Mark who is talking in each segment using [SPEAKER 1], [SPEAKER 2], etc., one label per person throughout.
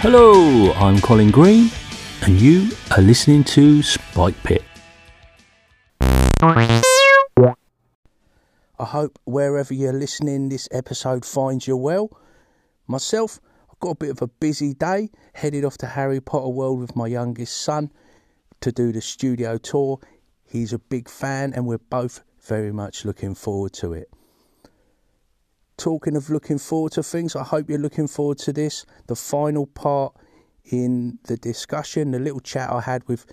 [SPEAKER 1] Hello, I'm Colin Green, and you are listening to Spike Pit. I hope wherever you're listening, this episode finds you well. Myself, I've got a bit of a busy day, headed off to Harry Potter World with my youngest son to do the studio tour. He's a big fan, and we're both very much looking forward to it. Talking of looking forward to things, I hope you're looking forward to this. The final part in the discussion, the little chat I had with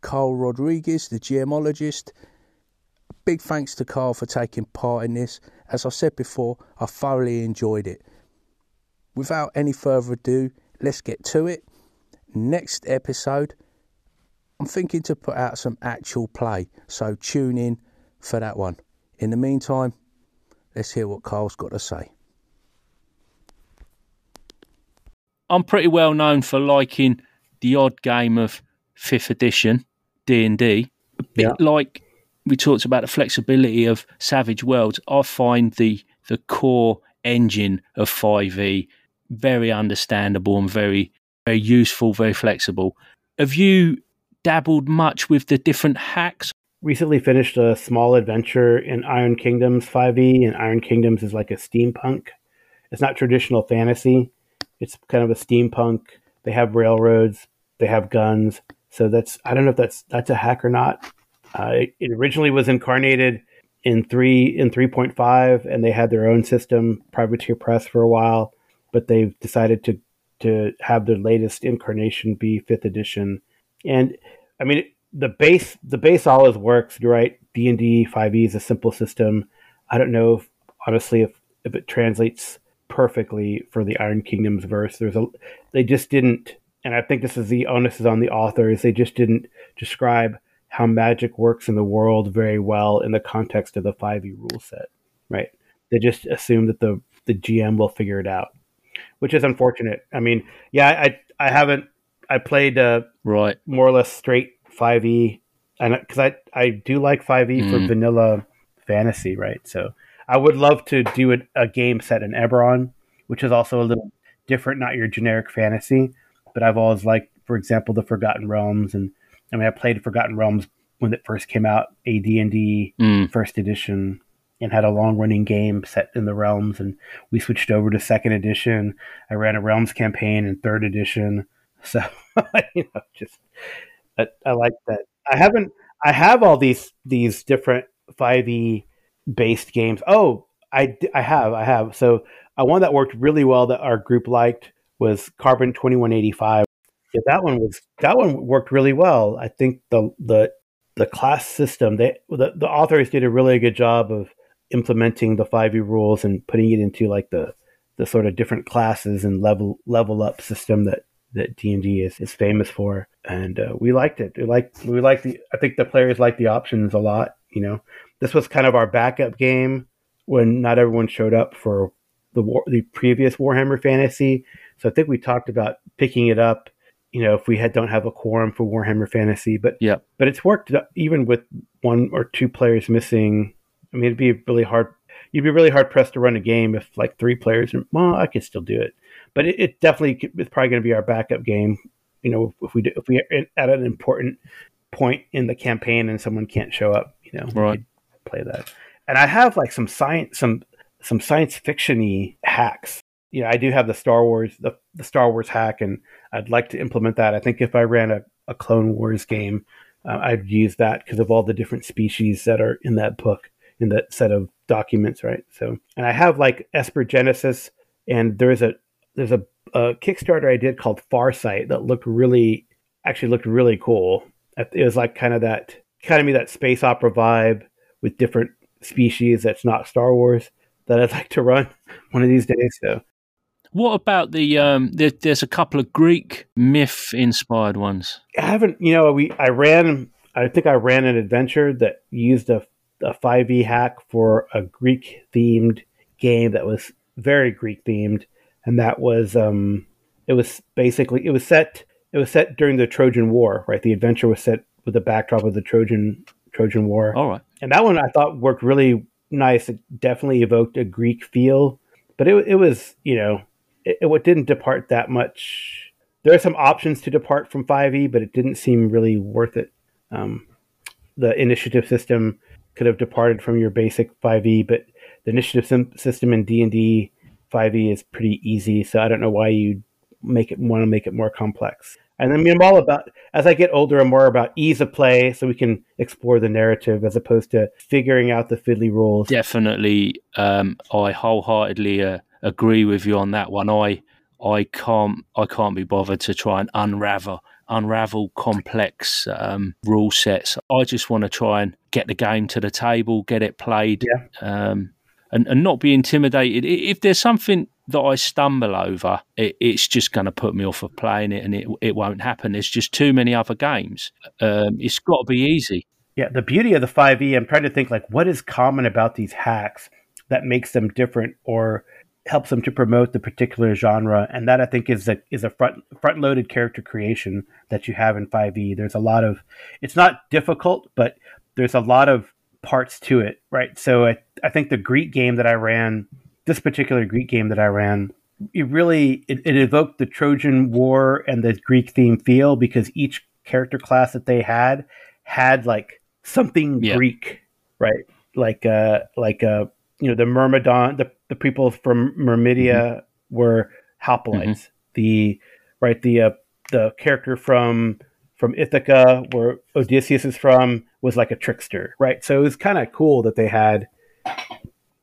[SPEAKER 1] Carl Rodriguez, the GMologist. Big thanks to Carl for taking part in this. As I said before, I thoroughly enjoyed it. Without any further ado, let's get to it. Next episode, I'm thinking to put out some actual play, so tune in for that one. In the meantime, Let's hear what Carl's got to say.
[SPEAKER 2] I'm pretty well known for liking the odd game of fifth edition D and D. A bit yeah. like we talked about the flexibility of Savage Worlds. I find the the core engine of Five E very understandable and very very useful, very flexible. Have you dabbled much with the different hacks
[SPEAKER 3] recently finished a small adventure in Iron Kingdoms 5e, and Iron Kingdoms is like a steampunk. It's not traditional fantasy. It's kind of a steampunk. They have railroads. They have guns. So that's I don't know if that's that's a hack or not. Uh, it originally was incarnated in three in 3.5, and they had their own system, Privateer Press, for a while. But they've decided to to have their latest incarnation be fifth edition. And I mean, the base the base always works. You're right. D and D five E is a simple system. I don't know if, honestly if if it translates perfectly for the Iron Kingdoms verse. There's a they just didn't, and I think this is the onus is on the authors. They just didn't describe how magic works in the world very well in the context of the 5e rule set, right? They just assume that the the GM will figure it out, which is unfortunate. I mean, yeah, I I haven't I played uh,
[SPEAKER 2] right
[SPEAKER 3] more or less straight 5e, and because I I do like 5e mm. for vanilla fantasy, right? So I would love to do a, a game set in Eberron, which is also a little different, not your generic fantasy. But I've always liked, for example, the Forgotten Realms, and I mean I played Forgotten Realms when it first came out, AD and D mm. first edition, and had a long running game set in the realms. And we switched over to second edition. I ran a realms campaign in third edition. So you know, just I, I like that. I haven't. I have all these these different five E based games. Oh, I I have I have. So uh, one that worked really well that our group liked was Carbon twenty one eighty five. Yeah, that one was that one worked really well. I think the the the class system they the, the authors did a really good job of implementing the 5e rules and putting it into like the the sort of different classes and level level up system that that D and D is, is famous for, and uh, we liked it. We like we like the. I think the players like the options a lot. You know, this was kind of our backup game when not everyone showed up for the war, the previous Warhammer Fantasy. So I think we talked about picking it up. You know, if we had don't have a quorum for Warhammer Fantasy, but
[SPEAKER 2] yeah,
[SPEAKER 3] but it's worked even with one or two players missing. I mean, it'd be really hard. You'd be really hard pressed to run a game if like three players. Well, I could still do it but it, it definitely is probably going to be our backup game. You know, if we do, if we are at an important point in the campaign and someone can't show up, you know,
[SPEAKER 2] right.
[SPEAKER 3] play that. And I have like some science, some some science fictiony hacks. You know, I do have the Star Wars the, the Star Wars hack, and I'd like to implement that. I think if I ran a, a Clone Wars game, uh, I'd use that because of all the different species that are in that book in that set of documents, right? So, and I have like Esper Genesis, and there is a there's a, a Kickstarter I did called Farsight that looked really actually looked really cool. It was like kind of that kind of me that space opera vibe with different species that's not Star Wars that I'd like to run one of these days. So,
[SPEAKER 2] what about the um? There, there's a couple of Greek myth inspired ones.
[SPEAKER 3] I haven't. You know, we I ran. I think I ran an adventure that used a a 5e hack for a Greek themed game that was very Greek themed and that was um, it was basically it was set it was set during the Trojan War, right? The adventure was set with the backdrop of the Trojan Trojan War.
[SPEAKER 2] All right,
[SPEAKER 3] and that one I thought worked really nice. It definitely evoked a Greek feel, but it it was you know it, it didn't depart that much there are some options to depart from 5e, but it didn't seem really worth it. Um, the initiative system could have departed from your basic 5e, but the initiative system in D and D 5e is pretty easy. So I don't know why you make it want to make it more complex. And I mean, I'm all about as I get older, I'm more about ease of play, so we can explore the narrative as opposed to figuring out the fiddly rules.
[SPEAKER 2] Definitely, um, I wholeheartedly uh, agree with you on that one. I I can't I can't be bothered to try and unravel unravel complex um, rule sets. I just want to try and get the game to the table, get it played,
[SPEAKER 3] yeah.
[SPEAKER 2] um, and, and not be intimidated. If there's something that I stumble over, it, it's just going to put me off of playing it, and it it won't happen. There's just too many other games. Um, it's got to be easy.
[SPEAKER 3] Yeah, the beauty of the 5e, I'm trying to think like what is common about these hacks that makes them different or helps them to promote the particular genre, and that I think is a is a front front loaded character creation that you have in 5e. There's a lot of it's not difficult, but there's a lot of parts to it, right? So I, I think the Greek game that I ran, this particular Greek game that I ran, it really it, it evoked the Trojan War and the Greek theme feel because each character class that they had had like something yeah. Greek, right? Like uh like uh you know the Myrmidon, the the people from Myrmidia mm-hmm. were hoplites. Mm-hmm. The right the uh, the character from from Ithaca, where Odysseus is from, was like a trickster, right? So it was kind of cool that they had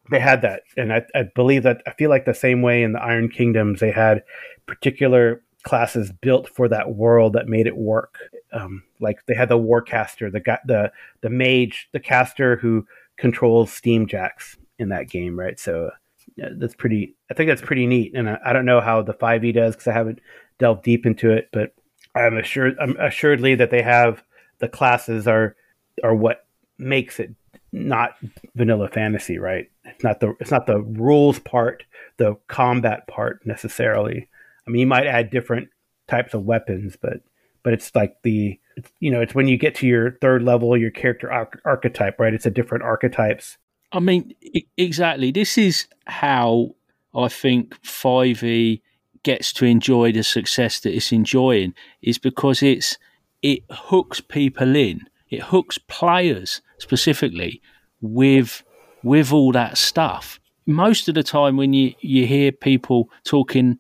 [SPEAKER 3] they had that, and I, I believe that I feel like the same way in the Iron Kingdoms they had particular classes built for that world that made it work. Um, like they had the warcaster, the the the mage, the caster who controls steam jacks in that game, right? So yeah, that's pretty. I think that's pretty neat, and I, I don't know how the 5e does because I haven't delved deep into it, but I'm assured I'm assuredly that they have the classes are are what makes it not vanilla fantasy, right? It's not the it's not the rules part, the combat part necessarily. I mean, you might add different types of weapons, but but it's like the it's, you know it's when you get to your third level, your character archetype, right? It's a different archetypes
[SPEAKER 2] I mean, exactly. This is how I think 5e gets to enjoy the success that it's enjoying is because it's it hooks people in. It hooks players specifically with with all that stuff. Most of the time when you, you hear people talking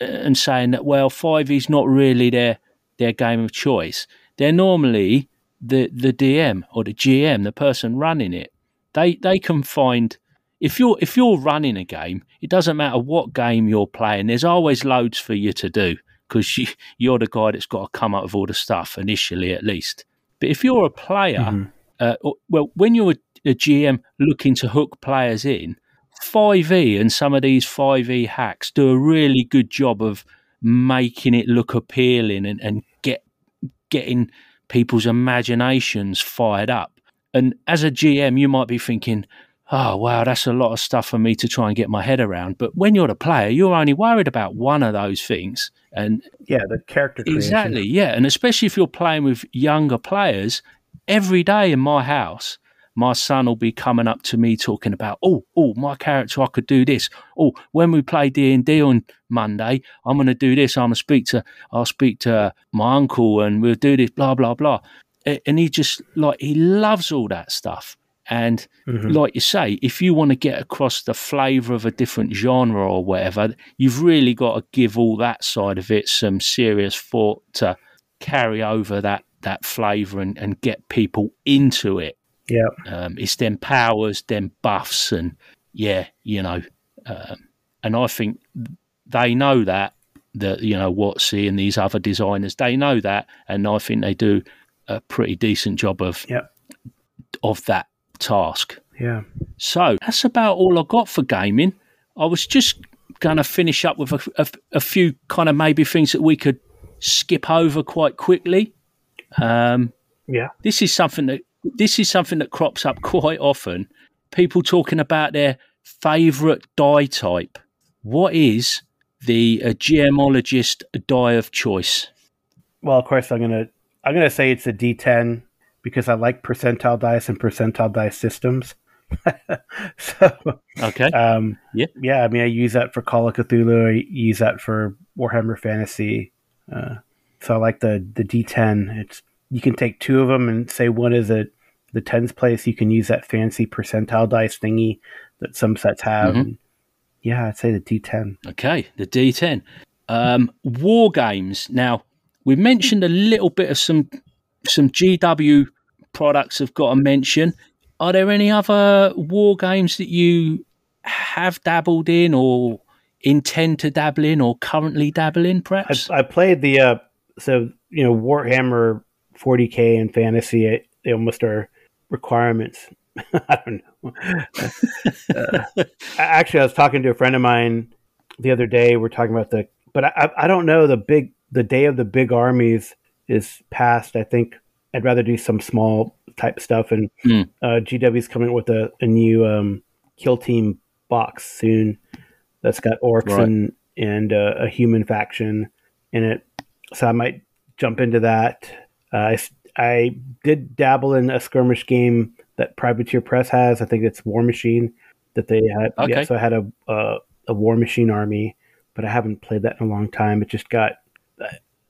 [SPEAKER 2] uh, and saying that well 5e is not really their their game of choice, they're normally the the DM or the GM, the person running it they they can find if you're if you're running a game, it doesn't matter what game you're playing. There's always loads for you to do because you, you're the guy that's got to come up with all the stuff initially, at least. But if you're a player, mm-hmm. uh, well, when you're a, a GM looking to hook players in, 5e and some of these 5e hacks do a really good job of making it look appealing and, and get getting people's imaginations fired up. And as a GM, you might be thinking, oh, wow, that's a lot of stuff for me to try and get my head around. But when you're the player, you're only worried about one of those things. And
[SPEAKER 3] yeah, the character
[SPEAKER 2] creation. Exactly. Yeah. And especially if you're playing with younger players, every day in my house, my son will be coming up to me talking about, oh, oh, my character, I could do this. Oh, when we play D and D on Monday, I'm going to do this. I'm going to speak to, I'll speak to my uncle, and we'll do this. Blah blah blah and he just like he loves all that stuff. And mm-hmm. like you say, if you want to get across the flavour of a different genre or whatever, you've really got to give all that side of it some serious thought to carry over that that flavour and, and get people into it.
[SPEAKER 3] Yeah,
[SPEAKER 2] um, it's them powers, them buffs, and yeah, you know, um, and I think they know that that you know WotC and these other designers they know that, and I think they do a pretty decent job of
[SPEAKER 3] yeah.
[SPEAKER 2] of that task.
[SPEAKER 3] Yeah.
[SPEAKER 2] So that's about all I got for gaming. I was just going to finish up with a, a, a, few kind of maybe things that we could skip over quite quickly. Um,
[SPEAKER 3] yeah.
[SPEAKER 2] This is something that this is something that crops up quite often. People talking about their favourite die type. What is the uh, GMologist die of choice?
[SPEAKER 3] Well, of course, I'm to I'm going to say it's a D10 because I like percentile dice and percentile dice systems. so
[SPEAKER 2] okay,
[SPEAKER 3] um,
[SPEAKER 2] yeah,
[SPEAKER 3] yeah. I mean, I use that for Call of Cthulhu. I use that for Warhammer Fantasy. Uh, so I like the the D10. It's you can take two of them and say one is a the tens place. You can use that fancy percentile dice thingy that some sets have.
[SPEAKER 2] Mm-hmm.
[SPEAKER 3] Yeah, I'd say the D10.
[SPEAKER 2] Okay, the D10. Um, war games. Now we mentioned a little bit of some some GW products have got a mention. Are there any other war games that you have dabbled in or intend to dabble in or currently dabble in, perhaps?
[SPEAKER 3] I, I played the, uh, so, you know, Warhammer 40K and fantasy, they almost are requirements. I don't know. uh, actually, I was talking to a friend of mine the other day. We're talking about the, but I, I don't know the big, the day of the big armies is past. I think I'd rather do some small type stuff. And mm. uh, GW's coming with a, a new um, kill team box soon that's got orcs right. and and uh, a human faction in it. So I might jump into that. Uh, I I did dabble in a skirmish game that Privateer Press has. I think it's War Machine that they had. Okay. Yeah, so I had a, a a Warmachine army, but I haven't played that in a long time. It just got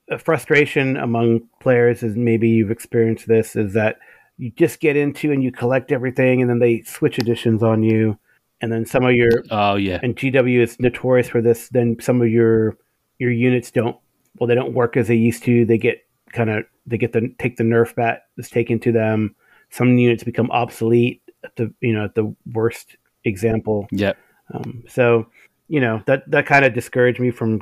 [SPEAKER 3] a frustration among players is maybe you've experienced this is that you just get into and you collect everything and then they switch editions on you. And then some of your
[SPEAKER 2] oh yeah.
[SPEAKER 3] and GW is notorious for this then some of your your units don't well they don't work as they used to. They get kind of they get the take the nerf bat that's taken to them. Some units become obsolete at the you know at the worst example.
[SPEAKER 2] Yep.
[SPEAKER 3] Um, so you know that that kind of discouraged me from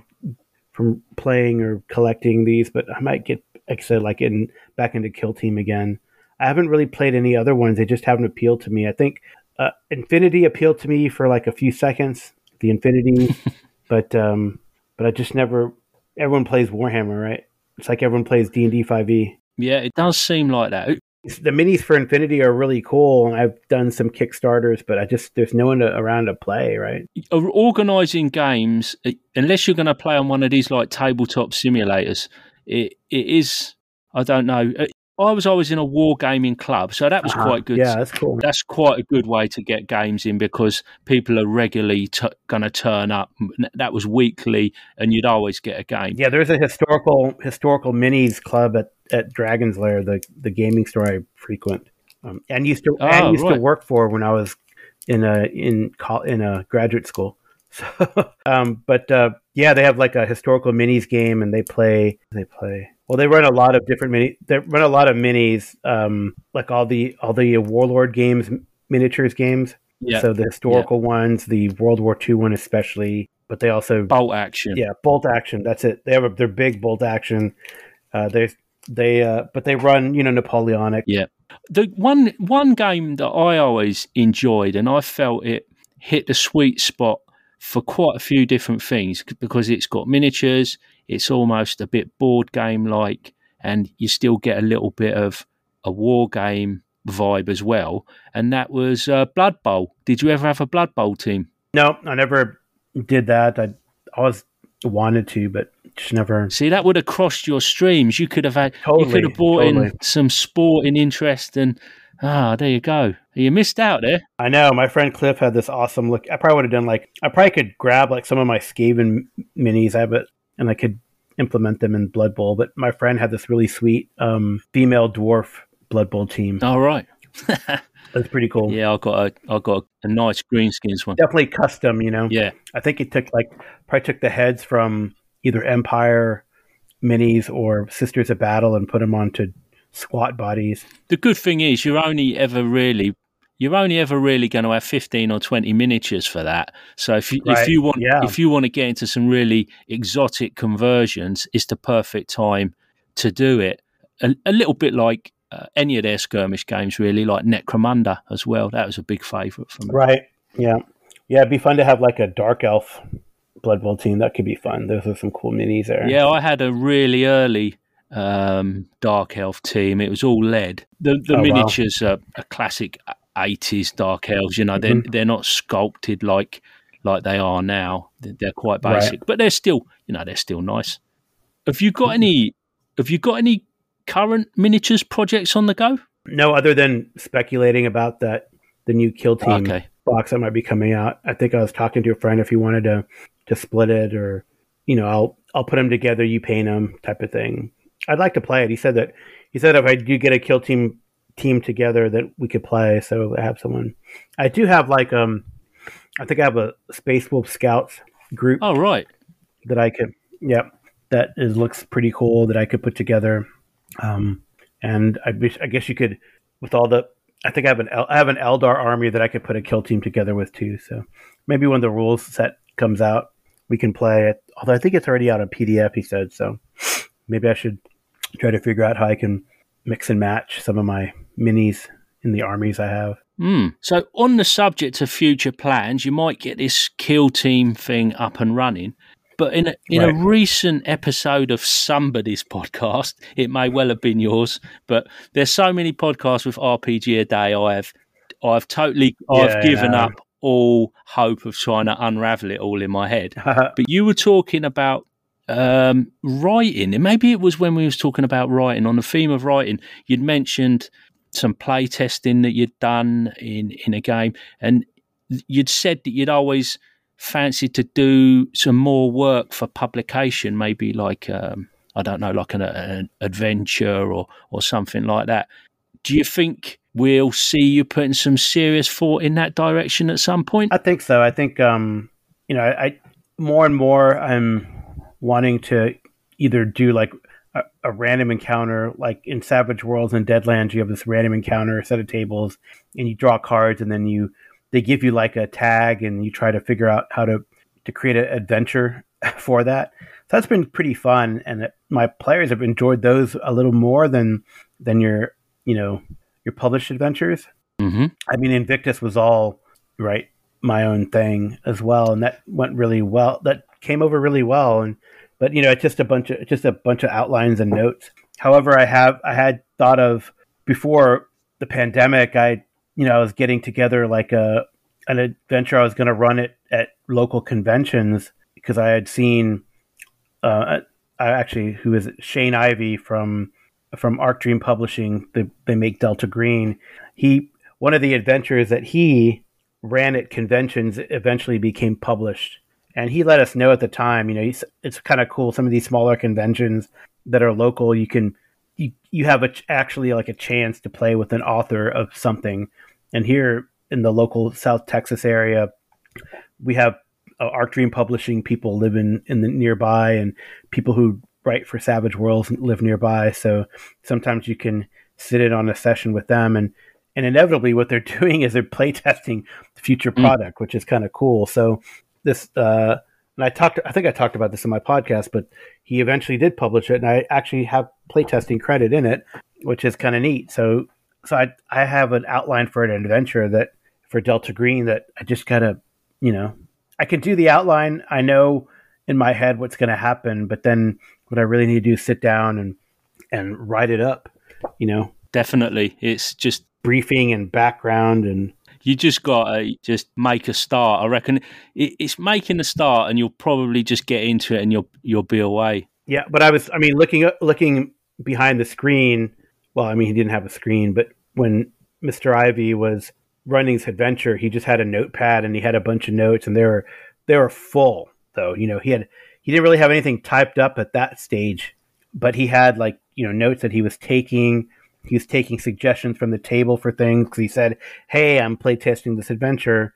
[SPEAKER 3] from playing or collecting these, but I might get, like I said, like in back into Kill Team again. I haven't really played any other ones; they just haven't appealed to me. I think uh, Infinity appealed to me for like a few seconds, the Infinity, but um, but I just never. Everyone plays Warhammer, right? It's like everyone plays D and D five E.
[SPEAKER 2] Yeah, it does seem like that
[SPEAKER 3] the minis for Infinity are really cool. I've done some Kickstarters, but I just there's no one to, around to play. Right,
[SPEAKER 2] organizing games uh, unless you're going to play on one of these like tabletop simulators, it it is. I don't know. Uh, I was always in a wargaming club, so that was uh-huh. quite good.
[SPEAKER 3] Yeah, that's cool.
[SPEAKER 2] That's quite a good way to get games in because people are regularly t- going to turn up. That was weekly, and you'd always get a game.
[SPEAKER 3] Yeah, there's a historical historical minis club at, at Dragon's Lair, the the gaming store I frequent, um, and used to oh, and used right. to work for when I was in a in in a graduate school. So, um, but uh, yeah, they have like a historical minis game, and they play they play well, they run a lot of different mini. They run a lot of minis, um, like all the all the warlord games, miniatures games. Yeah. So the historical yeah. ones, the World War II one especially, but they also
[SPEAKER 2] bolt action.
[SPEAKER 3] Yeah, bolt action. That's it. They have a, their big bolt action. Uh, they they uh, but they run you know Napoleonic.
[SPEAKER 2] Yeah. The one one game that I always enjoyed, and I felt it hit the sweet spot for quite a few different things because it's got miniatures, it's almost a bit board game like, and you still get a little bit of a war game vibe as well. And that was uh, Blood Bowl. Did you ever have a Blood Bowl team?
[SPEAKER 3] No, I never did that. I always wanted to, but just never.
[SPEAKER 2] See, that would have crossed your streams. You could have had, totally, you could have brought totally. in some sporting interest, and ah, there you go. You missed out there.
[SPEAKER 3] I know. My friend Cliff had this awesome look. I probably would have done like I probably could grab like some of my Skaven minis. I have it and I could implement them in Blood Bowl. But my friend had this really sweet um, female dwarf Blood Bowl team.
[SPEAKER 2] All right.
[SPEAKER 3] That's pretty cool.
[SPEAKER 2] Yeah, I got a I got a, nice green greenskins one.
[SPEAKER 3] Definitely custom, you know.
[SPEAKER 2] Yeah.
[SPEAKER 3] I think it took like probably took the heads from either Empire minis or Sisters of Battle and put them onto squat bodies.
[SPEAKER 2] The good thing is you're only ever really you're only ever really going to have 15 or 20 miniatures for that. So if you, right. if you want yeah. if you want to get into some really exotic conversions, it's the perfect time to do it. A, a little bit like uh, any of their skirmish games, really, like Necromunda as well. That was a big favourite for me.
[SPEAKER 3] Right. Yeah. Yeah. It'd be fun to have like a dark elf Blood Bowl team. That could be fun. Those are some cool minis there.
[SPEAKER 2] Yeah, I had a really early um, Dark Elf team. It was all lead. The, the oh, miniatures wow. are a classic 80s dark elves you know they're, mm-hmm. they're not sculpted like like they are now they're quite basic right. but they're still you know they're still nice have you got any have you got any current miniatures projects on the go
[SPEAKER 3] no other than speculating about that the new Kill Team okay. box that might be coming out. I think I was talking to a friend if he wanted to to split it, or you know, I'll I'll put them together, you paint them, type of thing. I'd like to play it. He said that he said if I do get a Kill Team team together that we could play. So I have someone. I do have like um, I think I have a Space Wolf Scouts group.
[SPEAKER 2] Oh right,
[SPEAKER 3] that I could. Yep, that is looks pretty cool that I could put together. Um, and I, I guess you could with all the. I think I have an I have an Eldar army that I could put a kill team together with too. So maybe when the rules set comes out, we can play it. Although I think it's already out on PDF. He said so. Maybe I should try to figure out how I can mix and match some of my minis in the armies I have.
[SPEAKER 2] Mm. So, on the subject of future plans, you might get this kill team thing up and running. But in a, in right. a recent episode of somebody's podcast, it may well have been yours, but there's so many podcasts with RPG a day. I have, I've totally, yeah, I've given up all hope of trying to unravel it all in my head. but you were talking about um, writing, and maybe it was when we was talking about writing on the theme of writing. You'd mentioned some play testing that you'd done in in a game, and you'd said that you'd always fancied to do some more work for publication, maybe like um, I don't know, like an, an, adventure or or something like that. Do you think we'll see you putting some serious thought in that direction at some point?
[SPEAKER 3] I think so. I think um, you know, I, I more and more I'm wanting to either do like a, a, random encounter, like in Savage Worlds and Deadlands, you have this random encounter, set of tables, and you draw cards, and then you they give you like a tag, and you try to figure out how to to create an adventure for that. So that's been pretty fun, and it, my players have enjoyed those a little more than than your you know your published adventures.
[SPEAKER 2] Mm-hmm.
[SPEAKER 3] I mean, Invictus was all right my own thing as well, and that went really well. That came over really well, and but you know, it's just a bunch of just a bunch of outlines and notes. However, I have I had thought of before the pandemic. I you know I was getting together like a an adventure. I was going to run it at local conventions because I had seen. Uh, I actually, who is it? Shane Ivey from from Arc Dream Publishing. They, they make Delta Green. He one of the adventures that he ran at conventions eventually became published and he let us know at the time. You know, it's kind of cool. Some of these smaller conventions that are local, you can you you have a, actually like a chance to play with an author of something. And here in the local South Texas area, we have uh, Arc Dream Publishing people living in the nearby, and people who write for Savage Worlds live nearby. So sometimes you can sit in on a session with them and and inevitably what they're doing is they're playtesting the future mm. product, mm. which is kind of cool. So this uh, and I talked I think I talked about this in my podcast, but he eventually did publish it and I actually have playtesting credit in it, which is kind of neat. So so I I have an outline for an adventure that for Delta Green that I just gotta, you know, I can do the outline. I know in my head what's gonna happen, but then what I really need to do is sit down and and write it up, you know.
[SPEAKER 2] Definitely. It's just
[SPEAKER 3] briefing and background and
[SPEAKER 2] you just got to just make a start. I reckon it's making a start, and you'll probably just get into it, and you'll you'll be away.
[SPEAKER 3] Yeah, but I was, I mean, looking looking behind the screen. Well, I mean, he didn't have a screen, but when Mister Ivey was running his adventure, he just had a notepad and he had a bunch of notes, and they were they were full. Though you know, he had he didn't really have anything typed up at that stage, but he had like you know notes that he was taking he was taking suggestions from the table for things because he said, "Hey, I'm playtesting this adventure.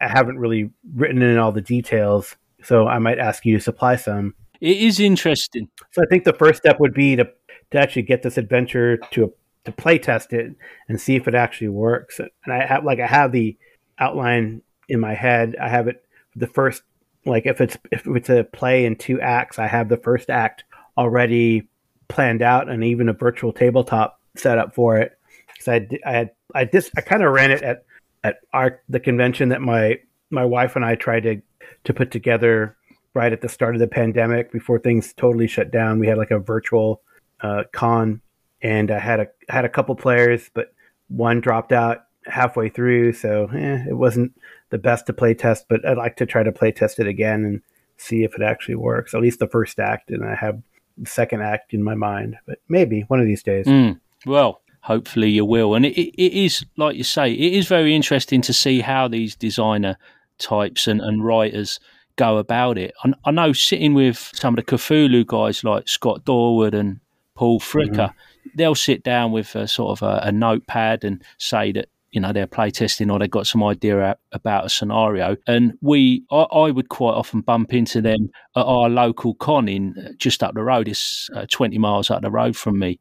[SPEAKER 3] I haven't really written in all the details, so I might ask you to supply some."
[SPEAKER 2] It is interesting.
[SPEAKER 3] So I think the first step would be to to actually get this adventure to to play test it and see if it actually works. And I have like I have the outline in my head. I have it the first like if it's if it's a play in two acts, I have the first act already planned out and even a virtual tabletop set up for it because I, I had I just I kind of ran it at at our the convention that my my wife and I tried to to put together right at the start of the pandemic before things totally shut down. We had like a virtual uh, con, and I had a had a couple players, but one dropped out halfway through, so eh, it wasn't the best to play test. But I'd like to try to play test it again and see if it actually works. At least the first act, and I have the second act in my mind. But maybe one of these days.
[SPEAKER 2] Mm. Well, hopefully you will. And it, it is, like you say, it is very interesting to see how these designer types and, and writers go about it. I, I know sitting with some of the Cthulhu guys like Scott Dorward and Paul Fricker, mm-hmm. they'll sit down with a sort of a, a notepad and say that you know they're playtesting or they've got some idea about a scenario and we I, I, would quite often bump into them at our local con in uh, just up the road it's uh, 20 miles up the road from me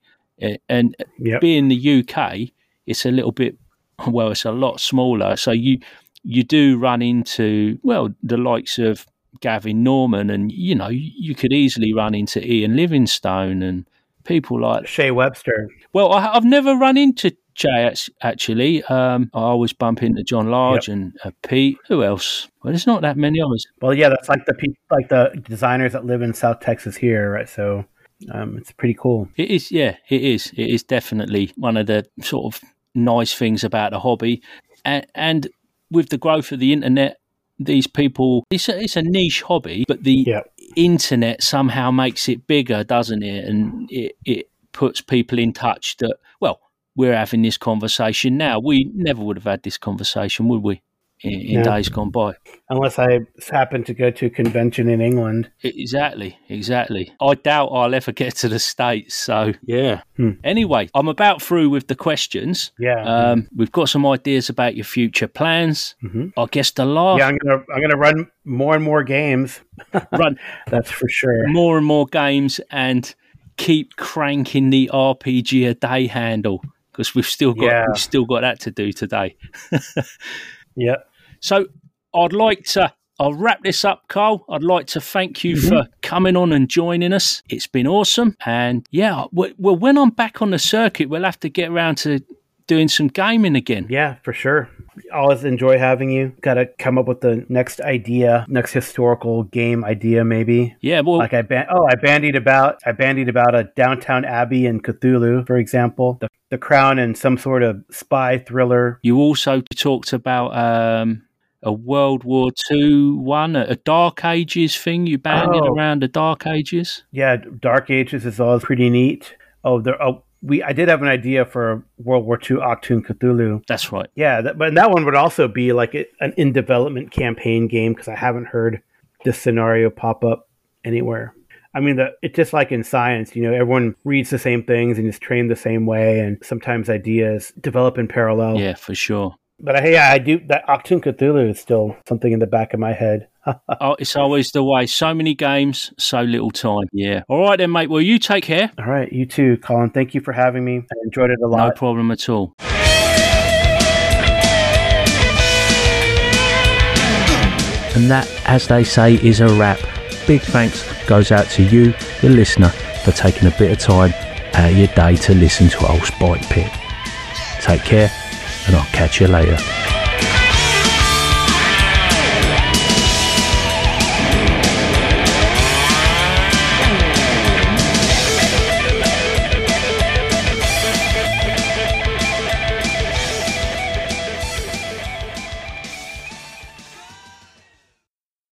[SPEAKER 2] and yep. being the uk it's a little bit well it's a lot smaller so you you do run into well the likes of gavin norman and you know you could easily run into ian livingstone and people like
[SPEAKER 3] Shea Webster.
[SPEAKER 2] Well, I, have never run into Jay actually. Um, I always bump into John Large yep. and uh, Pete. Who else? Well, there's not that many others.
[SPEAKER 3] Well, yeah, that's like the like the designers that live in South Texas here, right? So um, it's pretty cool.
[SPEAKER 2] It is, yeah, it is. It is definitely one of the sort of nice things about the hobby, and, and with the growth of the internet, these people it's a, it's a niche hobby, but the yep. internet somehow makes it bigger, doesn't it? And it it puts people in touch that well we're having this conversation now. We never would have had this conversation, would we? In, in days gone by,
[SPEAKER 3] unless I happen to go to a convention in England.
[SPEAKER 2] Exactly, exactly. I doubt I'll ever get to the states. So yeah. Hmm. Anyway, I'm about through with the questions.
[SPEAKER 3] Yeah.
[SPEAKER 2] Um, we've got some ideas about your future plans. Mm-hmm. I guess the last.
[SPEAKER 3] Yeah, I'm gonna I'm gonna run more and more games.
[SPEAKER 2] run.
[SPEAKER 3] That's for sure.
[SPEAKER 2] More and more games and keep cranking the RPG a day handle because we've still got yeah. we've still got that to do today.
[SPEAKER 3] yeah.
[SPEAKER 2] So I'd like to I'll wrap this up, Carl. I'd like to thank you mm-hmm. for coming on and joining us. It's been awesome, and yeah, well, when I'm back on the circuit, we'll have to get around to doing some gaming again.
[SPEAKER 3] Yeah, for sure. Always enjoy having you. Got to come up with the next idea, next historical game idea, maybe.
[SPEAKER 2] Yeah, well,
[SPEAKER 3] like I ban- oh, I bandied about I bandied about a Downton Abbey and Cthulhu, for example, the, the Crown and some sort of spy thriller.
[SPEAKER 2] You also talked about um, a World War II one, a, Dark Ages thing. You bandied oh. around the Dark Ages.
[SPEAKER 3] Yeah, Dark Ages is always pretty neat. Oh, there. Oh, we I did have an idea for World War II Achtung Cthulhu.
[SPEAKER 2] That's right.
[SPEAKER 3] Yeah, that, but that one would also be like a, an in development campaign game because I haven't heard this scenario pop up anywhere. I mean, the, it's just like in science, you know, everyone reads the same things and is trained the same way, and sometimes ideas develop in parallel.
[SPEAKER 2] Yeah, for sure.
[SPEAKER 3] But hey, yeah, I do that. Achtung Cthulhu is still something in the back of my head.
[SPEAKER 2] oh, it's always the way. So many games, so little time. Yeah. All right then, mate. Well, you take care.
[SPEAKER 3] All right, you too, Colin. Thank you for having me. I enjoyed it a lot.
[SPEAKER 2] No problem at all. And that, as they say, is a wrap. Big thanks goes out to you, the listener, for taking a bit of time out of your day to listen to Old Spike Pit. Take care, and I'll catch you later.